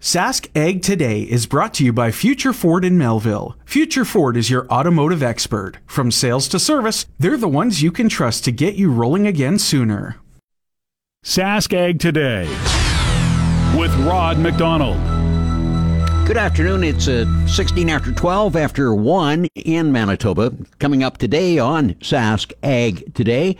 Sask Ag Today is brought to you by Future Ford in Melville. Future Ford is your automotive expert. From sales to service, they're the ones you can trust to get you rolling again sooner. Sask Ag Today with Rod McDonald. Good afternoon. It's uh, 16 after 12 after 1 in Manitoba. Coming up today on Sask Ag Today.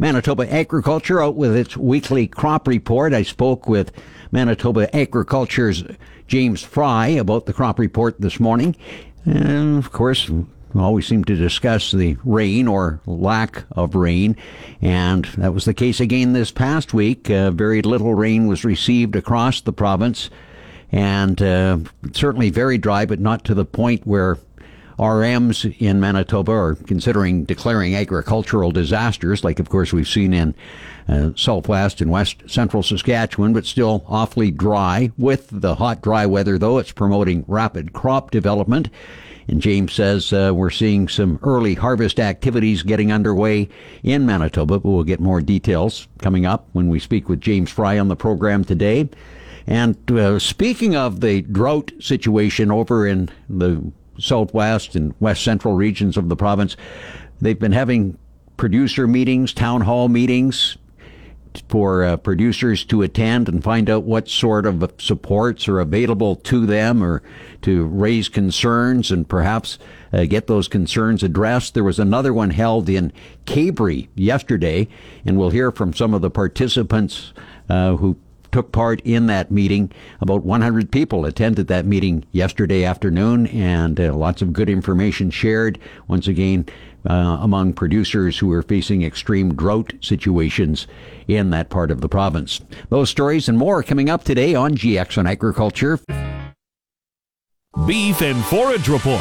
Manitoba Agriculture out with its weekly crop report. I spoke with Manitoba Agriculture's James Fry about the crop report this morning. And of course, we always seem to discuss the rain or lack of rain, and that was the case again this past week. Uh, very little rain was received across the province, and uh, certainly very dry, but not to the point where RMs in Manitoba are considering declaring agricultural disasters, like of course we've seen in uh, southwest and west central Saskatchewan, but still awfully dry. With the hot, dry weather, though, it's promoting rapid crop development. And James says uh, we're seeing some early harvest activities getting underway in Manitoba, but we'll get more details coming up when we speak with James Fry on the program today. And uh, speaking of the drought situation over in the southwest and west central regions of the province. They've been having producer meetings, town hall meetings for uh, producers to attend and find out what sort of supports are available to them or to raise concerns and perhaps uh, get those concerns addressed. There was another one held in Cabri yesterday, and we'll hear from some of the participants uh, who took part in that meeting. About 100 people attended that meeting yesterday afternoon, and uh, lots of good information shared. Once again, uh, among producers who are facing extreme drought situations in that part of the province. Those stories and more coming up today on GX on Agriculture. Beef and Forage Report.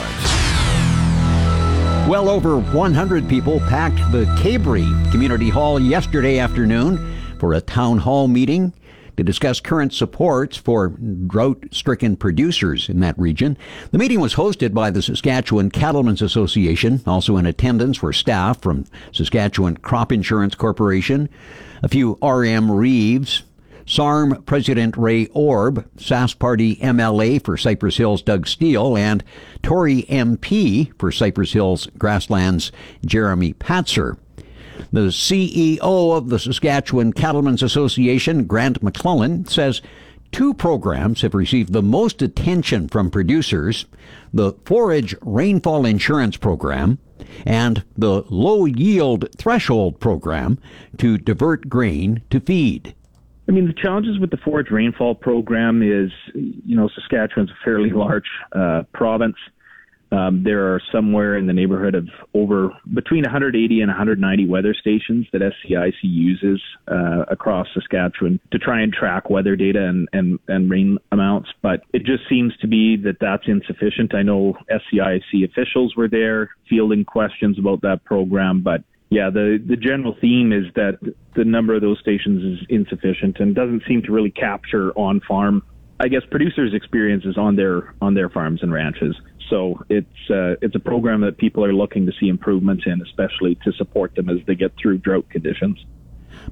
Well over 100 people packed the Cabri Community Hall yesterday afternoon for a town hall meeting to discuss current supports for drought stricken producers in that region. The meeting was hosted by the Saskatchewan Cattlemen's Association. Also in attendance were staff from Saskatchewan Crop Insurance Corporation, a few RM Reeves, SARM President Ray Orb, Sask Party MLA for Cypress Hills Doug Steele, and Tory MP for Cypress Hills Grasslands Jeremy Patzer. The CEO of the Saskatchewan Cattlemen's Association, Grant McClellan, says two programs have received the most attention from producers the Forage Rainfall Insurance Program and the Low Yield Threshold Program to divert grain to feed. I mean, the challenges with the forage rainfall program is, you know, Saskatchewan's a fairly large uh, province. Um, there are somewhere in the neighborhood of over between 180 and 190 weather stations that SCIC uses uh, across Saskatchewan to try and track weather data and, and, and rain amounts. But it just seems to be that that's insufficient. I know SCIC officials were there fielding questions about that program, but yeah, the, the general theme is that the number of those stations is insufficient and doesn't seem to really capture on farm I guess producers' experiences on their on their farms and ranches. So it's uh, it's a program that people are looking to see improvements in, especially to support them as they get through drought conditions.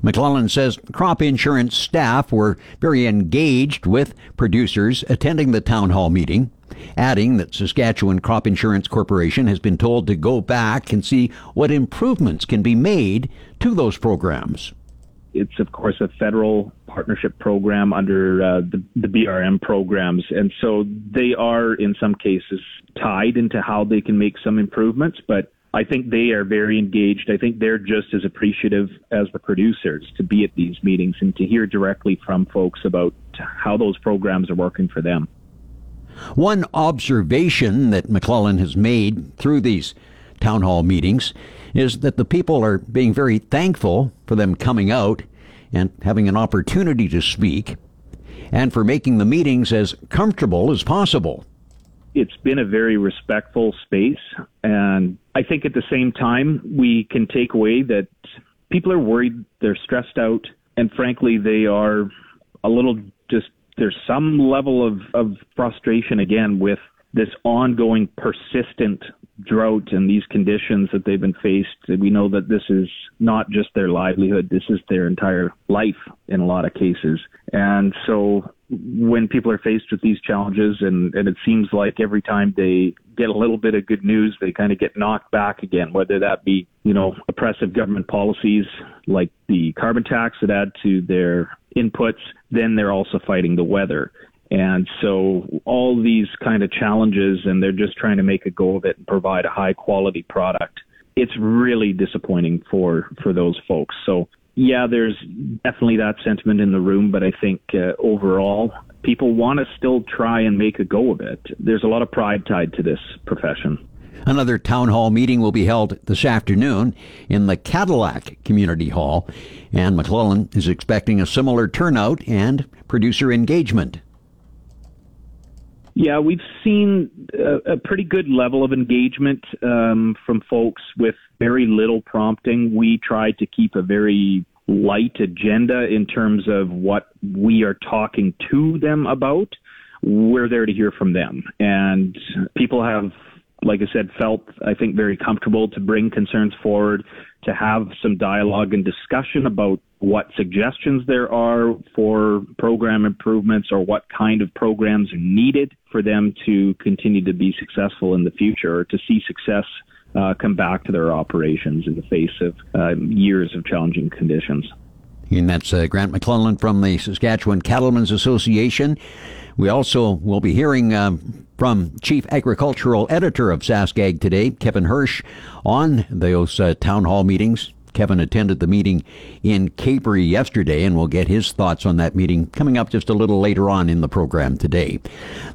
McClellan says crop insurance staff were very engaged with producers attending the town hall meeting, adding that Saskatchewan Crop Insurance Corporation has been told to go back and see what improvements can be made to those programs. It's, of course, a federal partnership program under uh, the, the BRM programs. And so they are, in some cases, tied into how they can make some improvements. But I think they are very engaged. I think they're just as appreciative as the producers to be at these meetings and to hear directly from folks about how those programs are working for them. One observation that McClellan has made through these town hall meetings is that the people are being very thankful for them coming out and having an opportunity to speak, and for making the meetings as comfortable as possible. It's been a very respectful space, and I think at the same time, we can take away that people are worried, they're stressed out, and frankly, they are a little just, there's some level of, of frustration again with this ongoing persistent drought and these conditions that they've been faced, we know that this is not just their livelihood, this is their entire life in a lot of cases. And so when people are faced with these challenges, and, and it seems like every time they get a little bit of good news, they kind of get knocked back again, whether that be, you know, oppressive government policies like the carbon tax that add to their inputs, then they're also fighting the weather. And so all these kind of challenges, and they're just trying to make a go of it and provide a high quality product. It's really disappointing for, for those folks. So yeah, there's definitely that sentiment in the room, but I think uh, overall, people want to still try and make a go of it. There's a lot of pride tied to this profession. Another town hall meeting will be held this afternoon in the Cadillac Community Hall, and McClellan is expecting a similar turnout and producer engagement. Yeah, we've seen a, a pretty good level of engagement um, from folks with very little prompting. We try to keep a very light agenda in terms of what we are talking to them about. We're there to hear from them. And people have like I said, felt, I think, very comfortable to bring concerns forward, to have some dialogue and discussion about what suggestions there are for program improvements or what kind of programs are needed for them to continue to be successful in the future or to see success uh, come back to their operations in the face of uh, years of challenging conditions. And that's uh, Grant McClellan from the Saskatchewan Cattlemen's Association. We also will be hearing um, from Chief Agricultural Editor of SaskAg today, Kevin Hirsch, on those uh, town hall meetings. Kevin attended the meeting in Cabri yesterday, and we'll get his thoughts on that meeting coming up just a little later on in the program today.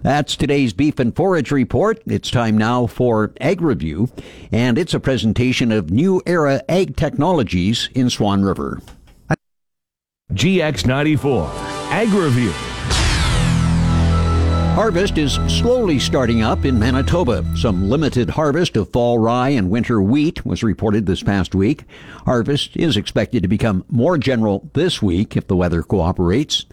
That's today's Beef and Forage Report. It's time now for Ag Review, and it's a presentation of New Era Ag Technologies in Swan River. GX94 Ag Review. Harvest is slowly starting up in Manitoba. Some limited harvest of fall rye and winter wheat was reported this past week. Harvest is expected to become more general this week if the weather cooperates.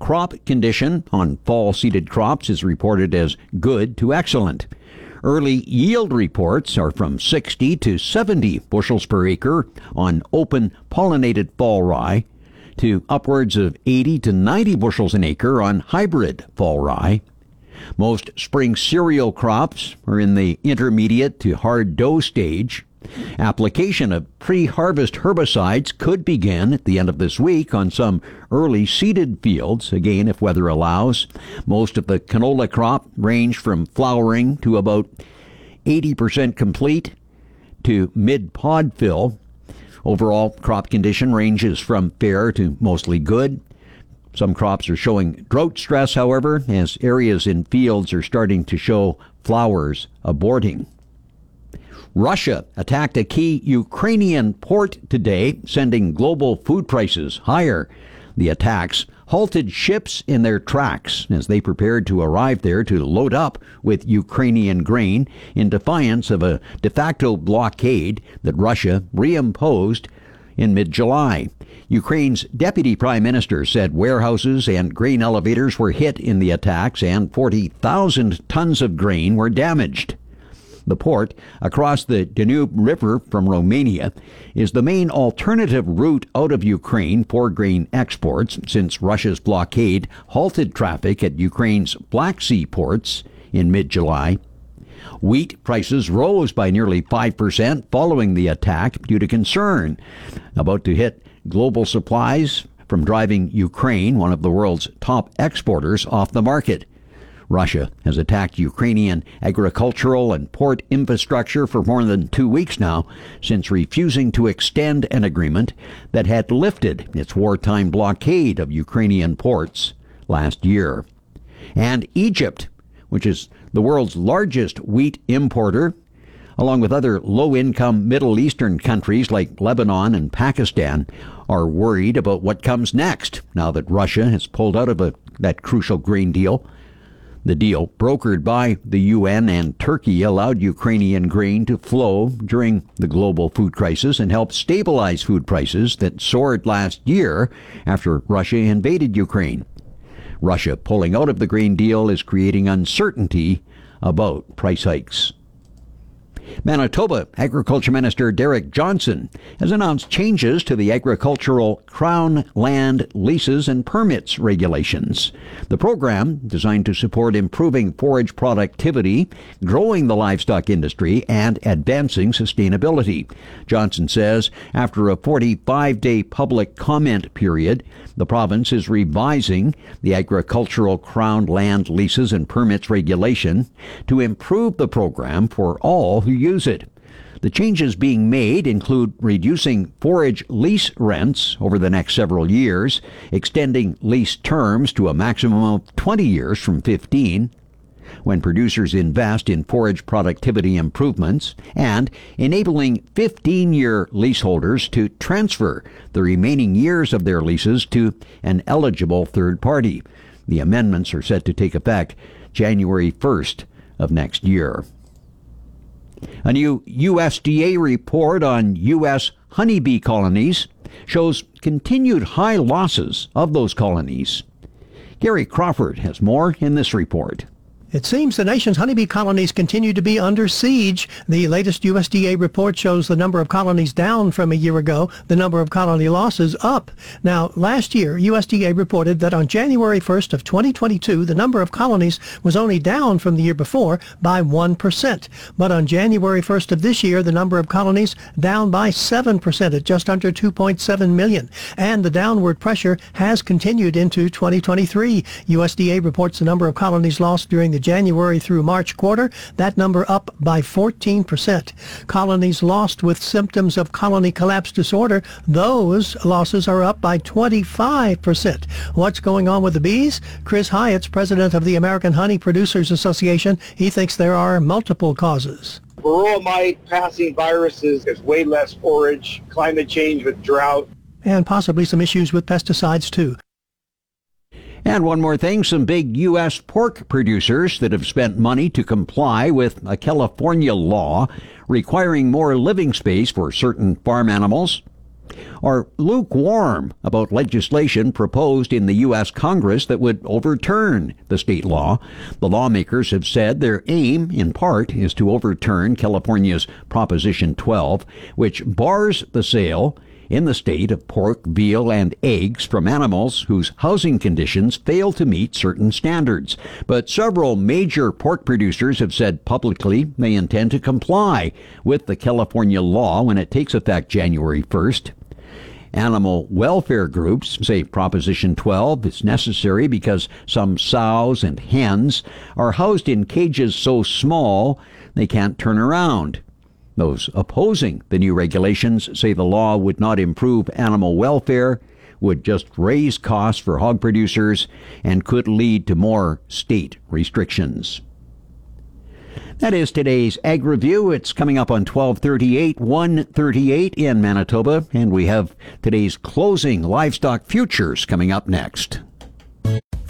Crop condition on fall seeded crops is reported as good to excellent. Early yield reports are from 60 to 70 bushels per acre on open pollinated fall rye to upwards of 80 to 90 bushels an acre on hybrid fall rye. Most spring cereal crops are in the intermediate to hard dough stage. Application of pre harvest herbicides could begin at the end of this week on some early seeded fields, again, if weather allows. Most of the canola crop range from flowering to about 80% complete to mid pod fill. Overall crop condition ranges from fair to mostly good. Some crops are showing drought stress, however, as areas in fields are starting to show flowers aborting. Russia attacked a key Ukrainian port today, sending global food prices higher. The attacks halted ships in their tracks as they prepared to arrive there to load up with Ukrainian grain in defiance of a de facto blockade that Russia reimposed in mid July. Ukraine's deputy prime minister said warehouses and grain elevators were hit in the attacks and 40,000 tons of grain were damaged. The port across the Danube River from Romania is the main alternative route out of Ukraine for grain exports since Russia's blockade halted traffic at Ukraine's Black Sea ports in mid July. Wheat prices rose by nearly 5% following the attack due to concern about to hit global supplies from driving Ukraine, one of the world's top exporters, off the market. Russia has attacked Ukrainian agricultural and port infrastructure for more than two weeks now, since refusing to extend an agreement that had lifted its wartime blockade of Ukrainian ports last year. And Egypt, which is the world's largest wheat importer, along with other low income Middle Eastern countries like Lebanon and Pakistan, are worried about what comes next now that Russia has pulled out of a, that crucial grain deal. The deal, brokered by the UN and Turkey, allowed Ukrainian grain to flow during the global food crisis and helped stabilize food prices that soared last year after Russia invaded Ukraine. Russia pulling out of the grain deal is creating uncertainty about price hikes. Manitoba Agriculture Minister Derek Johnson has announced changes to the agricultural Crown land leases and permits regulations. The program, designed to support improving forage productivity, growing the livestock industry, and advancing sustainability. Johnson says after a 45 day public comment period, the province is revising the agricultural Crown land leases and permits regulation to improve the program for all who use it. The changes being made include reducing forage lease rents over the next several years, extending lease terms to a maximum of 20 years from 15, when producers invest in forage productivity improvements, and enabling 15 year leaseholders to transfer the remaining years of their leases to an eligible third party. The amendments are set to take effect January 1st of next year. A new USDA report on U.S. honeybee colonies shows continued high losses of those colonies. Gary Crawford has more in this report. It seems the nation's honeybee colonies continue to be under siege. The latest USDA report shows the number of colonies down from a year ago, the number of colony losses up. Now, last year, USDA reported that on January 1st of 2022, the number of colonies was only down from the year before by 1%. But on January 1st of this year, the number of colonies down by 7% at just under 2.7 million. And the downward pressure has continued into 2023. USDA reports the number of colonies lost during the January through March quarter, that number up by 14%. Colonies lost with symptoms of colony collapse disorder, those losses are up by 25%. What's going on with the bees? Chris Hiatt's president of the American Honey Producers Association. He thinks there are multiple causes. Varroa mite, passing viruses, there's way less forage, climate change with drought. And possibly some issues with pesticides too. And one more thing some big U.S. pork producers that have spent money to comply with a California law requiring more living space for certain farm animals are lukewarm about legislation proposed in the U.S. Congress that would overturn the state law. The lawmakers have said their aim, in part, is to overturn California's Proposition 12, which bars the sale in the state of pork, veal, and eggs from animals whose housing conditions fail to meet certain standards. But several major pork producers have said publicly they intend to comply with the California law when it takes effect January 1st. Animal welfare groups say Proposition 12 is necessary because some sows and hens are housed in cages so small they can't turn around. Those opposing the new regulations say the law would not improve animal welfare, would just raise costs for hog producers, and could lead to more state restrictions. That is today's Ag Review. It's coming up on 1238, 138 in Manitoba, and we have today's closing livestock futures coming up next.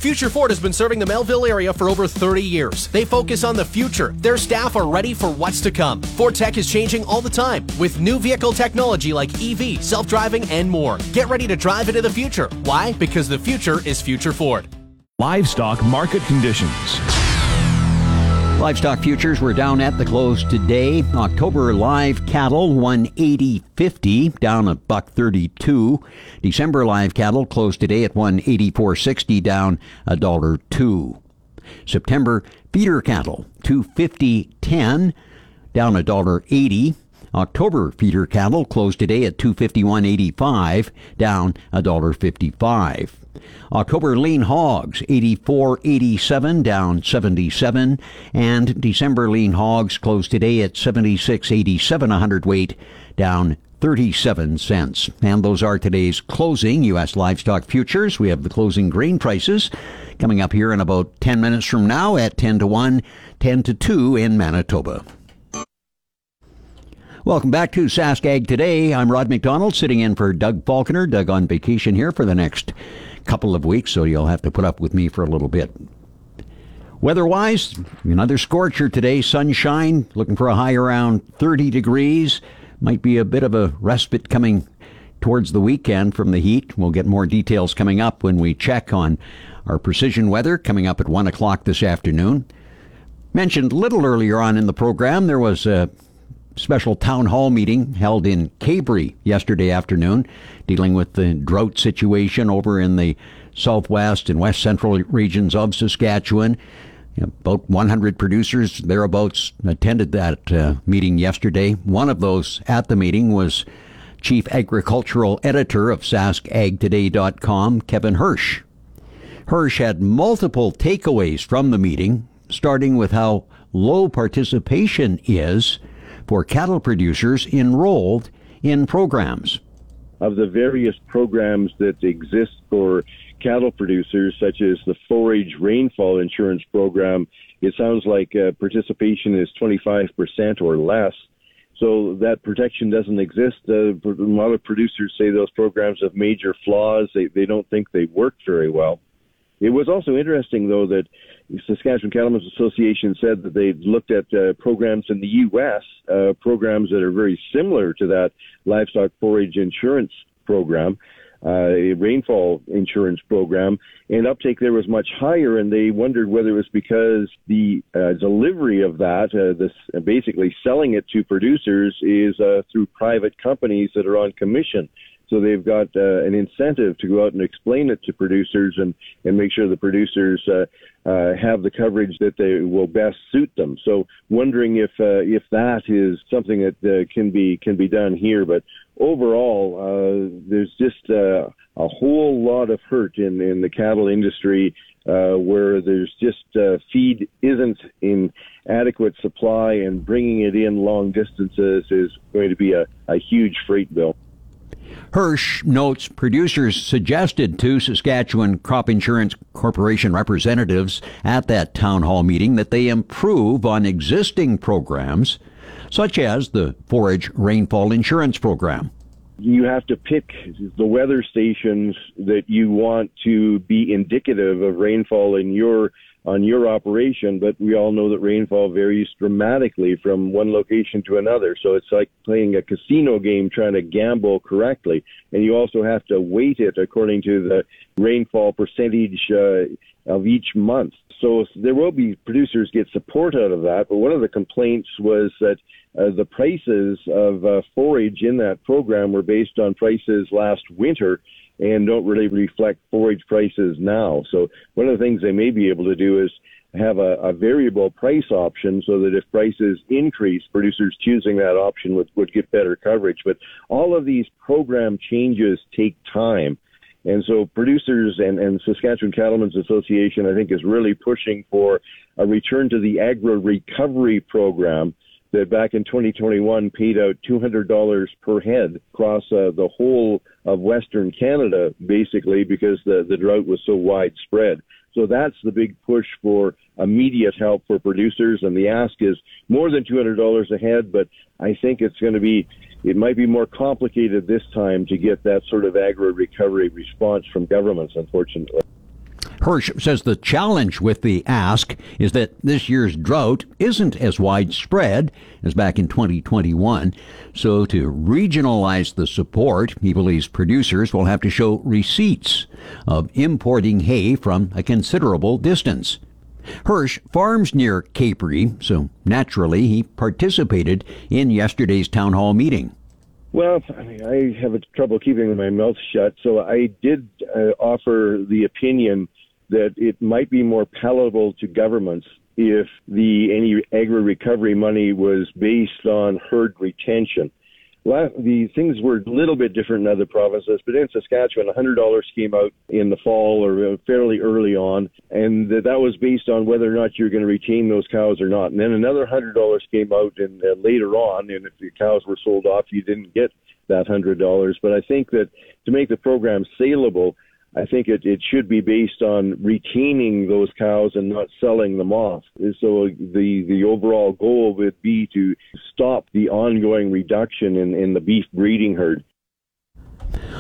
Future Ford has been serving the Melville area for over 30 years. They focus on the future. Their staff are ready for what's to come. Ford Tech is changing all the time with new vehicle technology like EV, self driving, and more. Get ready to drive into the future. Why? Because the future is Future Ford. Livestock market conditions. Livestock futures were down at the close today. October live cattle 180.50 down a buck 32. December live cattle closed today at 184.60 down a dollar 2. September feeder cattle 250.10 down a dollar 80. October feeder cattle closed today at 251.85 down a dollar 55. October lean hogs 84.87 down 77 and December lean hogs closed today at 76.87 a hundredweight down 37 cents. And those are today's closing U.S. livestock futures. We have the closing grain prices coming up here in about 10 minutes from now at 10 to 1, 10 to 2 in Manitoba. Welcome back to Saskag Today. I'm Rod McDonald sitting in for Doug Falconer. Doug on vacation here for the next couple of weeks, so you'll have to put up with me for a little bit. Weather-wise, another scorcher today. Sunshine, looking for a high around 30 degrees. Might be a bit of a respite coming towards the weekend from the heat. We'll get more details coming up when we check on our precision weather coming up at 1 o'clock this afternoon. Mentioned a little earlier on in the program, there was a special town hall meeting held in Cabri yesterday afternoon, dealing with the drought situation over in the southwest and west central regions of Saskatchewan. About 100 producers thereabouts attended that uh, meeting yesterday. One of those at the meeting was Chief Agricultural Editor of SaskAgToday.com, Kevin Hirsch. Hirsch had multiple takeaways from the meeting, starting with how low participation is for cattle producers enrolled in programs. Of the various programs that exist for cattle producers, such as the forage rainfall insurance program, it sounds like uh, participation is 25% or less. So that protection doesn't exist. Uh, a lot of producers say those programs have major flaws. They, they don't think they work very well. It was also interesting, though, that Saskatchewan Cattlemen's Association said that they looked at uh, programs in the U.S., uh, programs that are very similar to that livestock forage insurance program, uh, rainfall insurance program, and uptake there was much higher. And they wondered whether it was because the uh, delivery of that, uh, this basically selling it to producers, is uh, through private companies that are on commission. So they've got uh, an incentive to go out and explain it to producers and, and make sure the producers uh, uh, have the coverage that they will best suit them. So wondering if uh, if that is something that uh, can be can be done here. But overall, uh, there's just uh, a whole lot of hurt in in the cattle industry. Uh, where there's just uh, feed isn't in adequate supply and bringing it in long distances is going to be a, a huge freight bill. Hirsch notes producers suggested to Saskatchewan Crop Insurance Corporation representatives at that town hall meeting that they improve on existing programs, such as the Forage Rainfall Insurance Program. You have to pick the weather stations that you want to be indicative of rainfall in your on your operation, but we all know that rainfall varies dramatically from one location to another. So it's like playing a casino game trying to gamble correctly. And you also have to weight it according to the rainfall percentage uh, of each month. So there will be producers get support out of that. But one of the complaints was that uh, the prices of uh, forage in that program were based on prices last winter and don't really reflect forage prices now. So one of the things they may be able to do is have a, a variable price option so that if prices increase, producers choosing that option would, would get better coverage. But all of these program changes take time. And so producers and, and Saskatchewan Cattlemen's Association, I think, is really pushing for a return to the AgriRecovery program that back in 2021 paid out $200 per head across uh, the whole of Western Canada, basically, because the, the drought was so widespread. So that's the big push for immediate help for producers. And the ask is more than $200 a head, but I think it's going to be, it might be more complicated this time to get that sort of AgriRecovery response from governments, unfortunately. Hirsch says the challenge with the ask is that this year's drought isn't as widespread as back in 2021. So to regionalize the support, he believes producers will have to show receipts of importing hay from a considerable distance. Hirsch farms near Cabri, so naturally he participated in yesterday's town hall meeting. Well, I have a trouble keeping my mouth shut, so I did uh, offer the opinion that it might be more palatable to governments if the any agri recovery money was based on herd retention. Well the things were a little bit different in other provinces, but in Saskatchewan, a $100 came out in the fall or fairly early on, and that was based on whether or not you're going to retain those cows or not. And then another $100 came out in, uh, later on, and if the cows were sold off, you didn't get that $100. But I think that to make the program saleable, I think it, it should be based on retaining those cows and not selling them off. So the, the overall goal would be to stop the ongoing reduction in, in the beef breeding herd.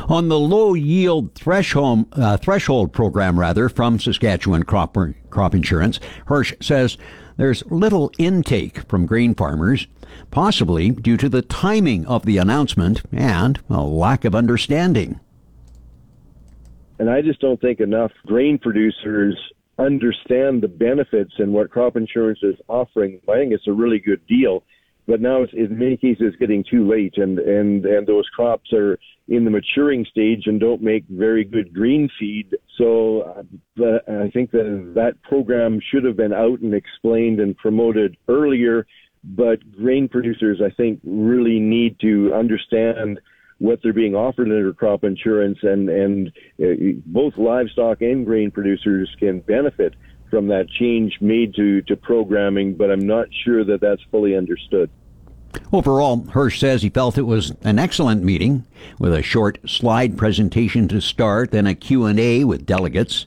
On the low yield threshold, uh, threshold program, rather, from Saskatchewan Crop, Crop Insurance, Hirsch says there's little intake from grain farmers, possibly due to the timing of the announcement and a lack of understanding. And I just don't think enough grain producers understand the benefits and what crop insurance is offering. I think it's a really good deal. but now it's in many cases it's getting too late, and and and those crops are in the maturing stage and don't make very good green feed. So uh, I think that that program should have been out and explained and promoted earlier. But grain producers, I think, really need to understand what they're being offered under crop insurance, and and uh, both livestock and grain producers can benefit from that change made to to programming. But I'm not sure that that's fully understood. Overall, Hirsch says he felt it was an excellent meeting with a short slide presentation to start, then a Q&A with delegates.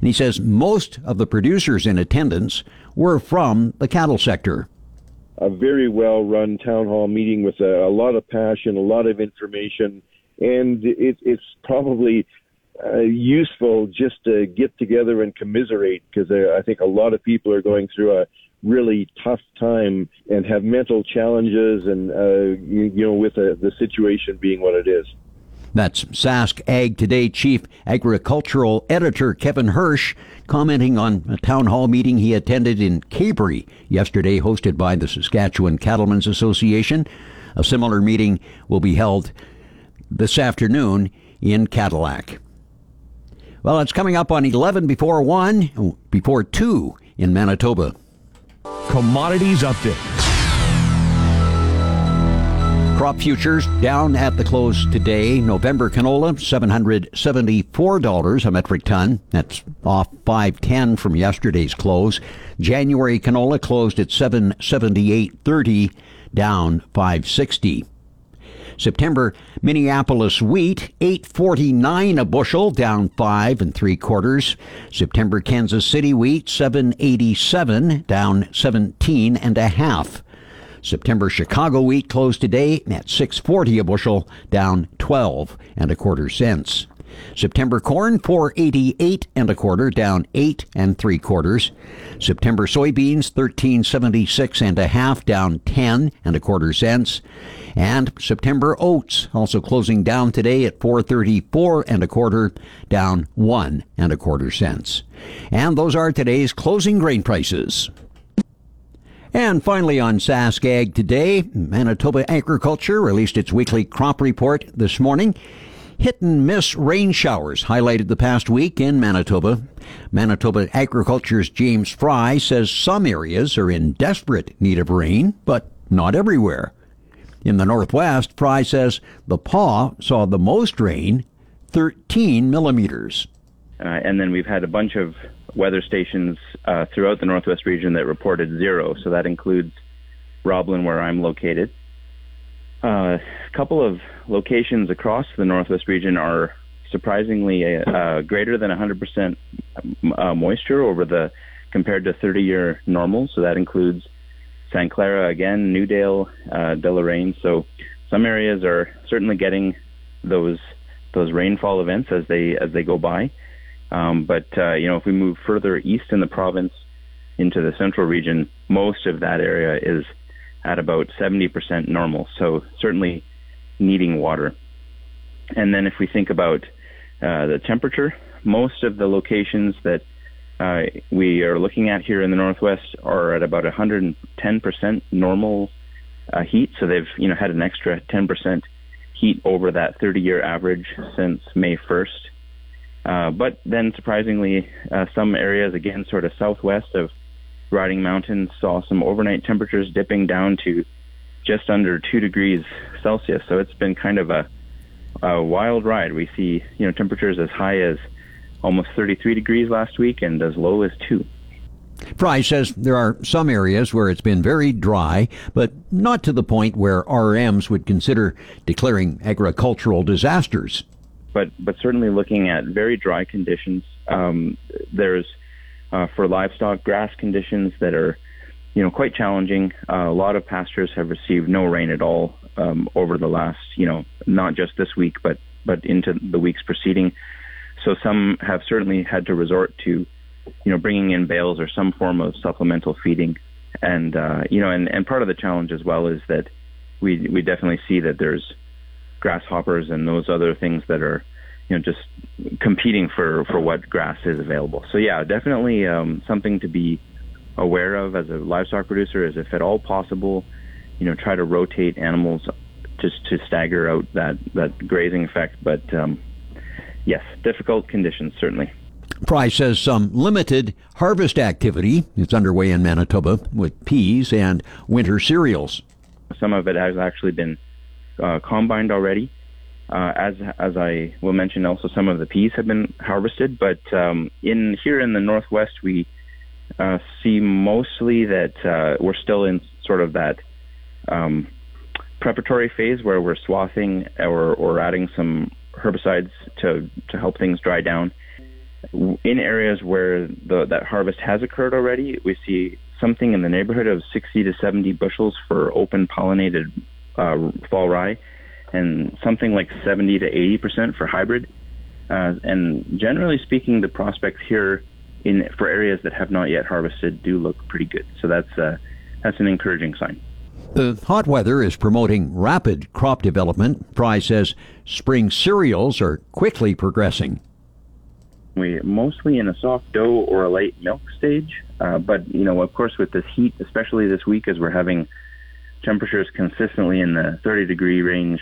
And he says most of the producers in attendance were from the cattle sector. A very well run town hall meeting with a, a lot of passion, a lot of information, and it, it's probably uh, useful just to get together and commiserate because I think a lot of people are going through a really tough time and have mental challenges and uh, you, you, know with the situation being what it is. That's Sask Ag Today Chief Agricultural Editor Kevin Hirsch commenting on a town hall meeting he attended in Cabri yesterday, hosted by the Saskatchewan Cattlemen's Association. A similar meeting will be held this afternoon in Cadillac. Well, it's coming up on 11 before 1, before 2 in Manitoba. Commodities Update. Crop futures down at the close today. November canola $774 a metric ton. That's off 510 from yesterday's close. January canola closed at 778.30 down 560. September Minneapolis wheat 849 a bushel down 5 and 3 quarters. September Kansas City wheat 787 down 17 and a half. September Chicago wheat closed today at 640 a bushel down 12 and a quarter cents. September corn 488 and a quarter down 8 and 3 quarters. September soybeans 1376 and a half down 10 and a quarter cents. And September oats also closing down today at 434 and a quarter, down 1 and a quarter cents. And those are today's closing grain prices. And finally on SaskAg today, Manitoba Agriculture released its weekly crop report this morning. Hit and miss rain showers highlighted the past week in Manitoba. Manitoba Agriculture's James Fry says some areas are in desperate need of rain, but not everywhere. In the Northwest, Fry says the Pas saw the most rain, 13 millimeters. Uh, and then we've had a bunch of weather stations uh, throughout the Northwest region that reported zero. So that includes Roblin, where I'm located. Uh, a couple of locations across the Northwest region are surprisingly uh, uh greater than 100% uh, moisture over the compared to 30-year normal. So that includes San Clara again, Newdale, uh, Deloraine. So some areas are certainly getting those those rainfall events as they as they go by. Um, but uh, you know, if we move further east in the province into the central region, most of that area is at about 70% normal. So certainly needing water. And then if we think about uh, the temperature, most of the locations that uh, we are looking at here in the Northwest are at about 110% normal uh, heat. So they've you know had an extra 10% heat over that 30-year average since May 1st. Uh, but then surprisingly, uh, some areas again sort of southwest of Riding Mountain saw some overnight temperatures dipping down to just under two degrees Celsius. So it's been kind of a, a wild ride. We see you know temperatures as high as almost 33 degrees last week and as low as 2. Fry says there are some areas where it's been very dry, but not to the point where RMs would consider declaring agricultural disasters. But but certainly looking at very dry conditions, um, there's uh, for livestock grass conditions that are you know quite challenging. Uh, a lot of pastures have received no rain at all um, over the last you know not just this week but but into the weeks preceding. So some have certainly had to resort to, you know, bringing in bales or some form of supplemental feeding. And, uh, you know, and, and part of the challenge as well is that we, we definitely see that there's grasshoppers and those other things that are, you know, just competing for, for what grass is available. So yeah, definitely um, something to be aware of as a livestock producer is if at all possible, you know, try to rotate animals just to stagger out that, that grazing effect. But um, yes, difficult conditions, certainly. Fry says some limited harvest activity is underway in Manitoba with peas and winter cereals. Some of it has actually been uh, combined already. Uh, as as I will mention, also some of the peas have been harvested, but um, in here in the northwest, we uh, see mostly that uh, we're still in sort of that um, preparatory phase where we're swathing or, or adding some herbicides to to help things dry down. In areas where the, that harvest has occurred already, we see something in the neighborhood of 60 to 70 bushels for open pollinated uh, fall rye, and something like 70 to 80 percent for hybrid. Uh, and generally speaking, the prospects here in for areas that have not yet harvested do look pretty good. So that's uh, that's an encouraging sign. The hot weather is promoting rapid crop development. Fry says spring cereals are quickly progressing. We mostly in a soft dough or a light milk stage, uh, but you know, of course, with this heat, especially this week, as we're having temperatures consistently in the 30 degree range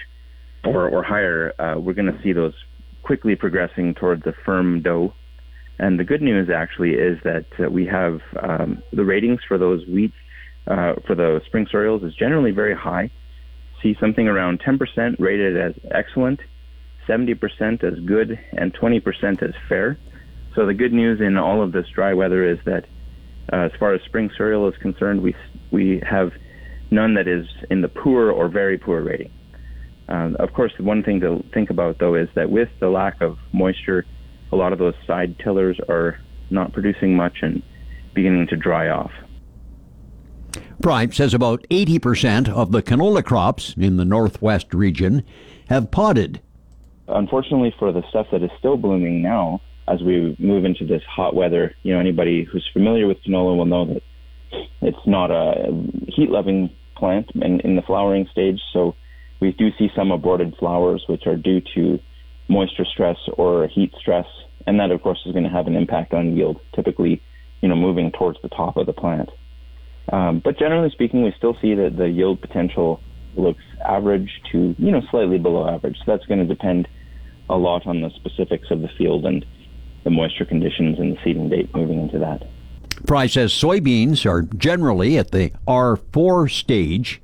or or higher, uh, we're going to see those quickly progressing towards a firm dough. And the good news actually is that uh, we have um, the ratings for those wheat uh, for the spring cereals is generally very high. See something around 10% rated as excellent, 70% as good, and 20% as fair. So the good news in all of this dry weather is that uh, as far as spring cereal is concerned, we we have none that is in the poor or very poor rating. Uh, of course, one thing to think about though is that with the lack of moisture, a lot of those side tillers are not producing much and beginning to dry off. Fry says about 80% of the canola crops in the northwest region have potted. Unfortunately, for the stuff that is still blooming now, as we move into this hot weather, you know, anybody who's familiar with canola will know that it's not a heat loving plant in, in the flowering stage. So we do see some aborted flowers, which are due to moisture stress or heat stress. And that, of course, is going to have an impact on yield, typically, you know, moving towards the top of the plant. Um, but generally speaking, we still see that the yield potential looks average to, you know, slightly below average. So that's going to depend a lot on the specifics of the field and the moisture conditions and the seeding date moving into that. Fry says soybeans are generally at the R4 stage.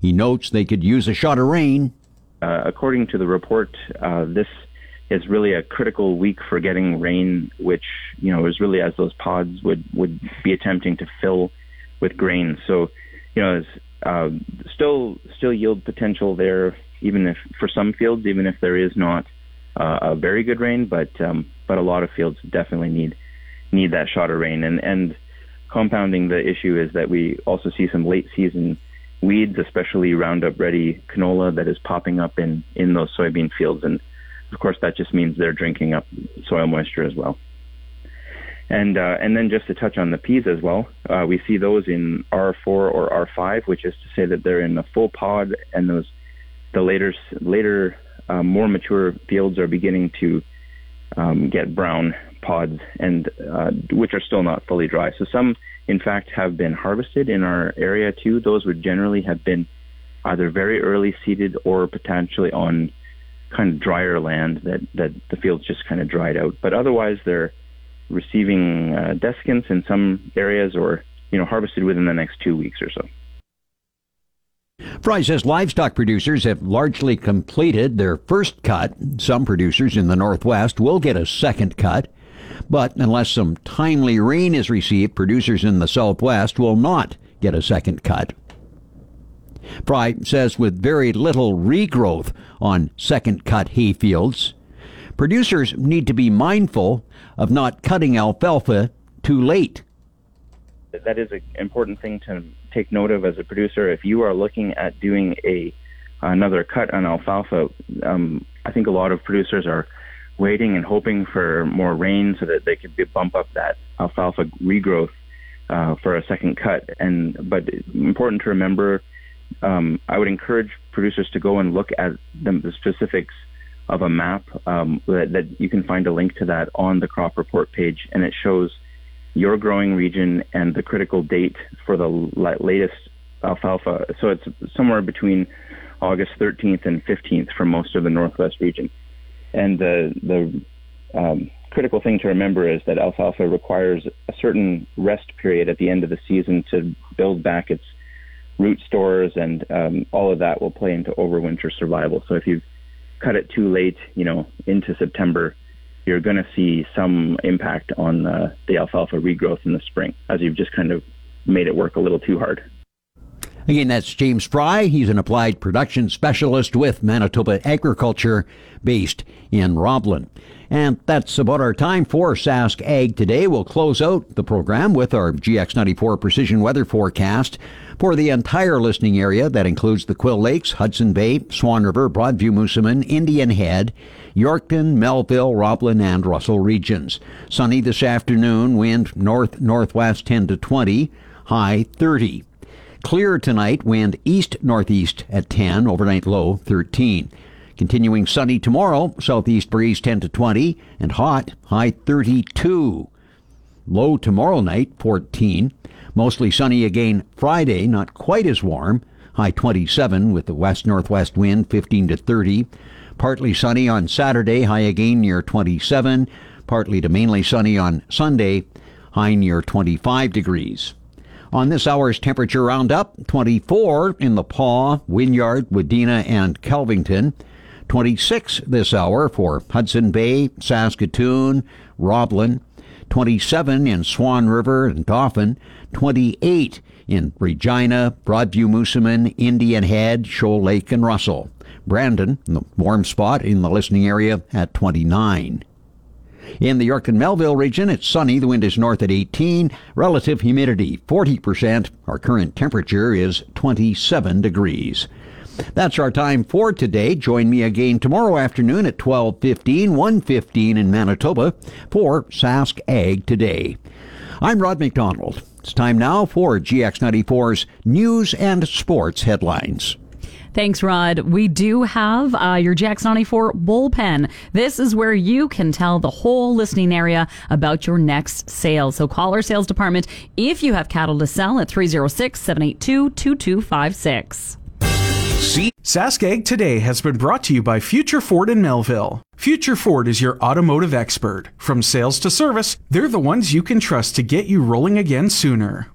He notes they could use a shot of rain. Uh, according to the report, uh, this is really a critical week for getting rain, which you know is really as those pods would would be attempting to fill with grain. So, you know, uh, still still yield potential there, even if for some fields, even if there is not uh, a very good rain, but um, but a lot of fields definitely need need that shot of rain. And and compounding the issue is that we also see some late season weeds, especially Roundup Ready canola, that is popping up in in those soybean fields, and of course that just means they're drinking up soil moisture as well. And uh, and then just to touch on the peas as well, uh, we see those in R4 or R5, which is to say that they're in the full pod, and those the later later uh, more mature fields are beginning to um, get brown pods, and uh, which are still not fully dry. So some, in fact, have been harvested in our area too. Those would generally have been either very early seeded or potentially on kind of drier land that that the fields just kind of dried out. But otherwise, they're receiving uh, desiccants in some areas or you know harvested within the next two weeks or so. Fry says livestock producers have largely completed their first cut. Some producers in the Northwest will get a second cut. But unless some timely rain is received, producers in the Southwest will not get a second cut. Fry says with very little regrowth on second cut hay fields, producers need to be mindful of not cutting alfalfa too late. That is an important thing to take note of as a producer. If you are looking at doing a another cut on alfalfa, um, I think a lot of producers are waiting and hoping for more rain so that they could bump up that alfalfa regrowth uh, for a second cut. And but important to remember, um, I would encourage producers to go and look at the, the specifics of a map um, that, that, you can find a link to that on the crop report page, and it shows your growing region and the critical date for the latest alfalfa. So it's somewhere between August 13th and 15th for most of the Northwest region. And the the um, critical thing to remember is that alfalfa requires a certain rest period at the end of the season to build back its root stores, and um, all of that will play into overwinter survival. So if you cut it too late, you know, into September, you're going to see some impact on the alfalfa regrowth in the spring, as you've just kind of made it work a little too hard. Again, that's James Fry. He's an applied production specialist with Manitoba Agriculture based in Roblin. And that's about our time for Sask Ag today. We'll close out the program with our GX94 precision weather forecast for the entire listening area that includes the Quill Lakes, Hudson Bay, Swan River, Broadview Moosomin, Indian Head, Yorkton, Melville, Roblin, and Russell regions. Sunny this afternoon, wind north northwest 10 to 20, high 30. Clear tonight, wind east northeast at 10, overnight low 13. Continuing sunny tomorrow, southeast breeze 10 to 20, and hot, high 32. Low tomorrow night 14. Mostly sunny again Friday, not quite as warm, high 27 with the west northwest wind 15 to 30. Partly sunny on Saturday, high again near 27. Partly to mainly sunny on Sunday, high near 25 degrees. On this hour's temperature roundup, 24 in the Pas, Wynyard, Wadena, and Kelvington. 26 this hour for Hudson Bay, Saskatoon, Roblin. 27 in Swan River and Dauphin. 28 in Regina, Broadview, Moosomin, Indian Head, Shoal Lake, and Russell. Brandon, the warm spot in the listening area, at 29. In the Yorkton Melville region, it's sunny. The wind is north at 18. Relative humidity 40%. Our current temperature is 27 degrees. That's our time for today. Join me again tomorrow afternoon at 12:15, 1:15 in Manitoba for Sask Ag Today. I'm Rod McDonald. It's time now for GX94's news and sports headlines. Thanks, Rod. We do have uh, your GX94 bullpen. This is where you can tell the whole listening area about your next sale. So call our sales department if you have cattle to sell at 306 782 2256. Sask Ag Today has been brought to you by Future Ford in Melville. Future Ford is your automotive expert. From sales to service, they're the ones you can trust to get you rolling again sooner.